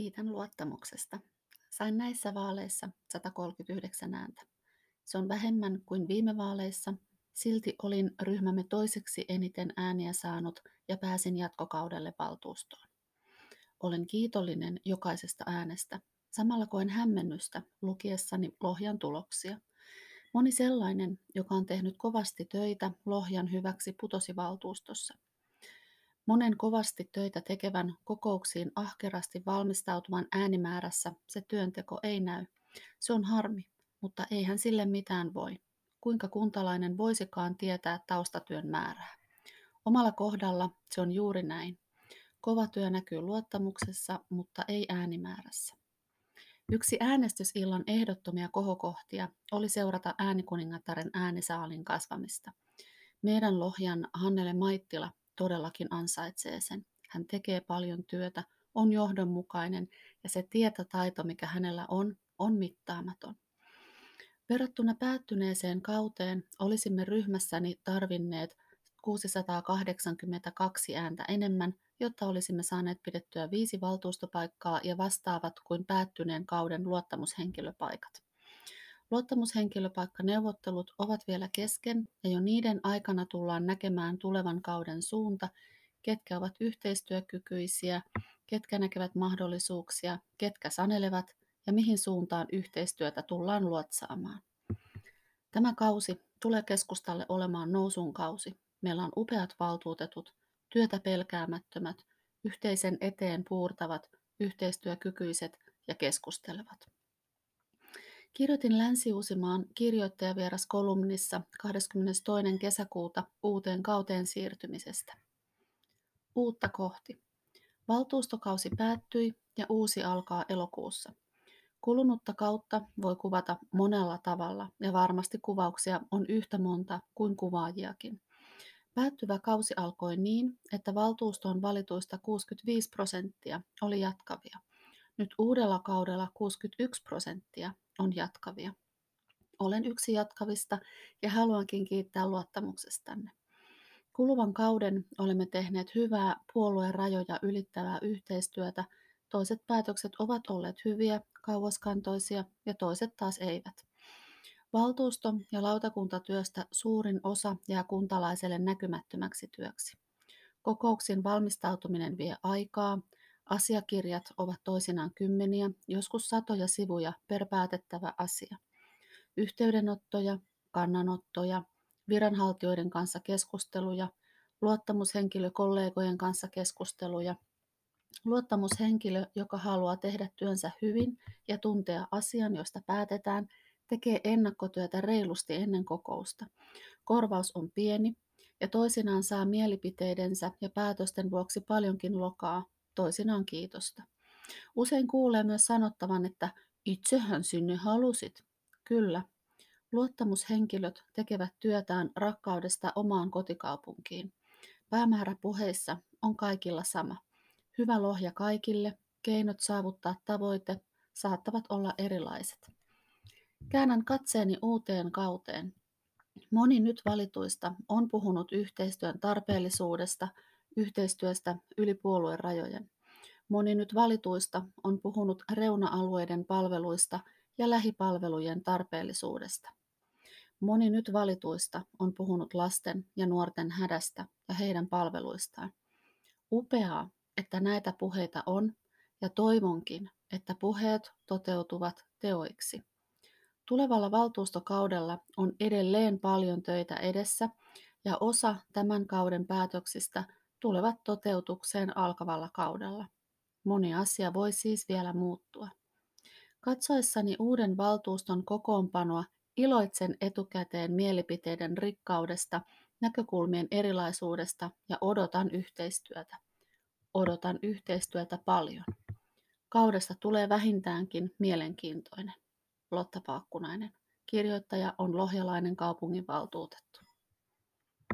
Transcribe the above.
Kiitän luottamuksesta. Sain näissä vaaleissa 139 ääntä. Se on vähemmän kuin viime vaaleissa, silti olin ryhmämme toiseksi eniten ääniä saanut ja pääsin jatkokaudelle valtuustoon. Olen kiitollinen jokaisesta äänestä. Samalla koen hämmennystä lukiessani Lohjan tuloksia. Moni sellainen, joka on tehnyt kovasti töitä Lohjan hyväksi putosi valtuustossa. Monen kovasti töitä tekevän kokouksiin ahkerasti valmistautuvan äänimäärässä se työnteko ei näy. Se on harmi, mutta eihän sille mitään voi. Kuinka kuntalainen voisikaan tietää taustatyön määrää? Omalla kohdalla se on juuri näin. Kova työ näkyy luottamuksessa, mutta ei äänimäärässä. Yksi äänestysillan ehdottomia kohokohtia oli seurata äänikuningattaren äänisaalin kasvamista. Meidän Lohjan Hannele Maittila todellakin ansaitsee sen. Hän tekee paljon työtä, on johdonmukainen ja se tietotaito, mikä hänellä on, on mittaamaton. Verrattuna päättyneeseen kauteen olisimme ryhmässäni tarvinneet 682 ääntä enemmän, jotta olisimme saaneet pidettyä viisi valtuustopaikkaa ja vastaavat kuin päättyneen kauden luottamushenkilöpaikat. Luottamushenkilöpaikkaneuvottelut ovat vielä kesken ja jo niiden aikana tullaan näkemään tulevan kauden suunta, ketkä ovat yhteistyökykyisiä, ketkä näkevät mahdollisuuksia, ketkä sanelevat ja mihin suuntaan yhteistyötä tullaan luotsaamaan. Tämä kausi tulee keskustalle olemaan nousun kausi. Meillä on upeat valtuutetut, työtä pelkäämättömät, yhteisen eteen puurtavat, yhteistyökykyiset ja keskustelevat. Kirjoitin Länsi-Uusimaan kirjoittajavieras kolumnissa 22. kesäkuuta uuteen kauteen siirtymisestä. Uutta kohti. Valtuustokausi päättyi ja uusi alkaa elokuussa. Kulunutta kautta voi kuvata monella tavalla ja varmasti kuvauksia on yhtä monta kuin kuvaajiakin. Päättyvä kausi alkoi niin, että valtuustoon valituista 65 prosenttia oli jatkavia. Nyt uudella kaudella 61 prosenttia on jatkavia. Olen yksi jatkavista ja haluankin kiittää luottamuksestanne. Kuluvan kauden olemme tehneet hyvää puolueen rajoja ylittävää yhteistyötä. Toiset päätökset ovat olleet hyviä, kauaskantoisia ja toiset taas eivät. Valtuusto- ja lautakuntatyöstä suurin osa jää kuntalaiselle näkymättömäksi työksi. Kokouksiin valmistautuminen vie aikaa, Asiakirjat ovat toisinaan kymmeniä, joskus satoja sivuja per päätettävä asia. Yhteydenottoja, kannanottoja, viranhaltijoiden kanssa keskusteluja, luottamushenkilökollegojen kanssa keskusteluja. Luottamushenkilö, joka haluaa tehdä työnsä hyvin ja tuntea asian, josta päätetään, tekee ennakkotyötä reilusti ennen kokousta. Korvaus on pieni ja toisinaan saa mielipiteidensä ja päätösten vuoksi paljonkin lokaa, toisinaan kiitosta. Usein kuulee myös sanottavan, että itsehän sinne halusit. Kyllä, luottamushenkilöt tekevät työtään rakkaudesta omaan kotikaupunkiin. Päämäärä puheissa on kaikilla sama. Hyvä lohja kaikille, keinot saavuttaa tavoite saattavat olla erilaiset. Käännän katseeni uuteen kauteen. Moni nyt valituista on puhunut yhteistyön tarpeellisuudesta – yhteistyöstä yli puolueen rajojen. Moni nyt valituista on puhunut reuna-alueiden palveluista ja lähipalvelujen tarpeellisuudesta. Moni nyt valituista on puhunut lasten ja nuorten hädästä ja heidän palveluistaan. Upeaa, että näitä puheita on, ja toivonkin, että puheet toteutuvat teoiksi. Tulevalla valtuustokaudella on edelleen paljon töitä edessä, ja osa tämän kauden päätöksistä tulevat toteutukseen alkavalla kaudella. Moni asia voi siis vielä muuttua. Katsoessani uuden valtuuston kokoonpanoa iloitsen etukäteen mielipiteiden rikkaudesta, näkökulmien erilaisuudesta ja odotan yhteistyötä. Odotan yhteistyötä paljon. Kaudesta tulee vähintäänkin mielenkiintoinen. Lotta Paakkunainen. Kirjoittaja on lohjalainen kaupunginvaltuutettu.